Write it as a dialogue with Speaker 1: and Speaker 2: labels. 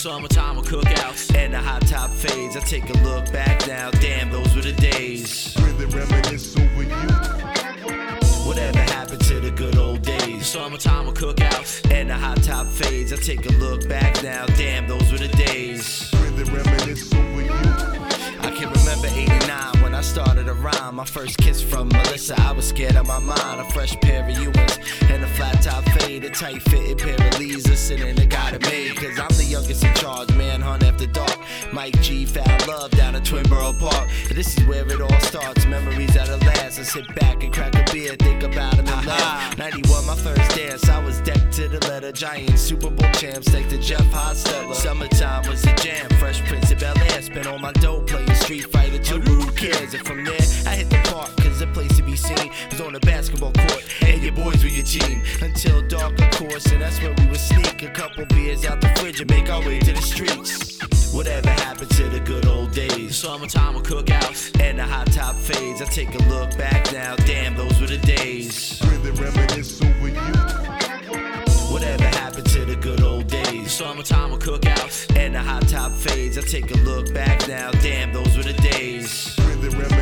Speaker 1: Summertime with cookouts.
Speaker 2: And the hot top fades. I take a look back now. Damn, those were the days.
Speaker 3: Really reminisce over you.
Speaker 2: Whatever happened to the good old days?
Speaker 1: Summertime with cookouts.
Speaker 2: And the hot top fades. I take a look back now. Damn, those were the days.
Speaker 3: Really reminisce over you.
Speaker 2: I can remember 89 when I started to rhyme. My first kiss from Melissa, I was scared of my mind. A fresh pair of Ewings and a flat top fade, a tight fitted pair of Lees. Listening to got it made, cause I'm the youngest in charge. Manhunt after dark. Mike G found love down at Twinborough Park. This is where it all starts. Memories at a last. I sit back and crack a beer, think about it and laugh. 91, my first dance. I was decked to the letter. Giant Super Bowl champs, thanks to Jeff Hostetler. Summertime was a jam. Fresh Prince of Bel Air. Spent all my dough playing Street Fighter 2. Who cares? And from there, I hit the park, cause the place to be seen was on the basketball court. And your boys were your team. Until dark, course, and that's where we would sneak a couple beers out the fridge and make our way to the streets. Whatever happened to the good old days?
Speaker 1: Summertime with cookouts
Speaker 2: and the hot top fades. I take a look back now, damn, those were the days.
Speaker 3: Really reminisce over you.
Speaker 2: Whatever happened to the good old days?
Speaker 1: Summertime cookouts
Speaker 2: and the hot top fades. I take a look back now, damn, those were the days. Really reminisce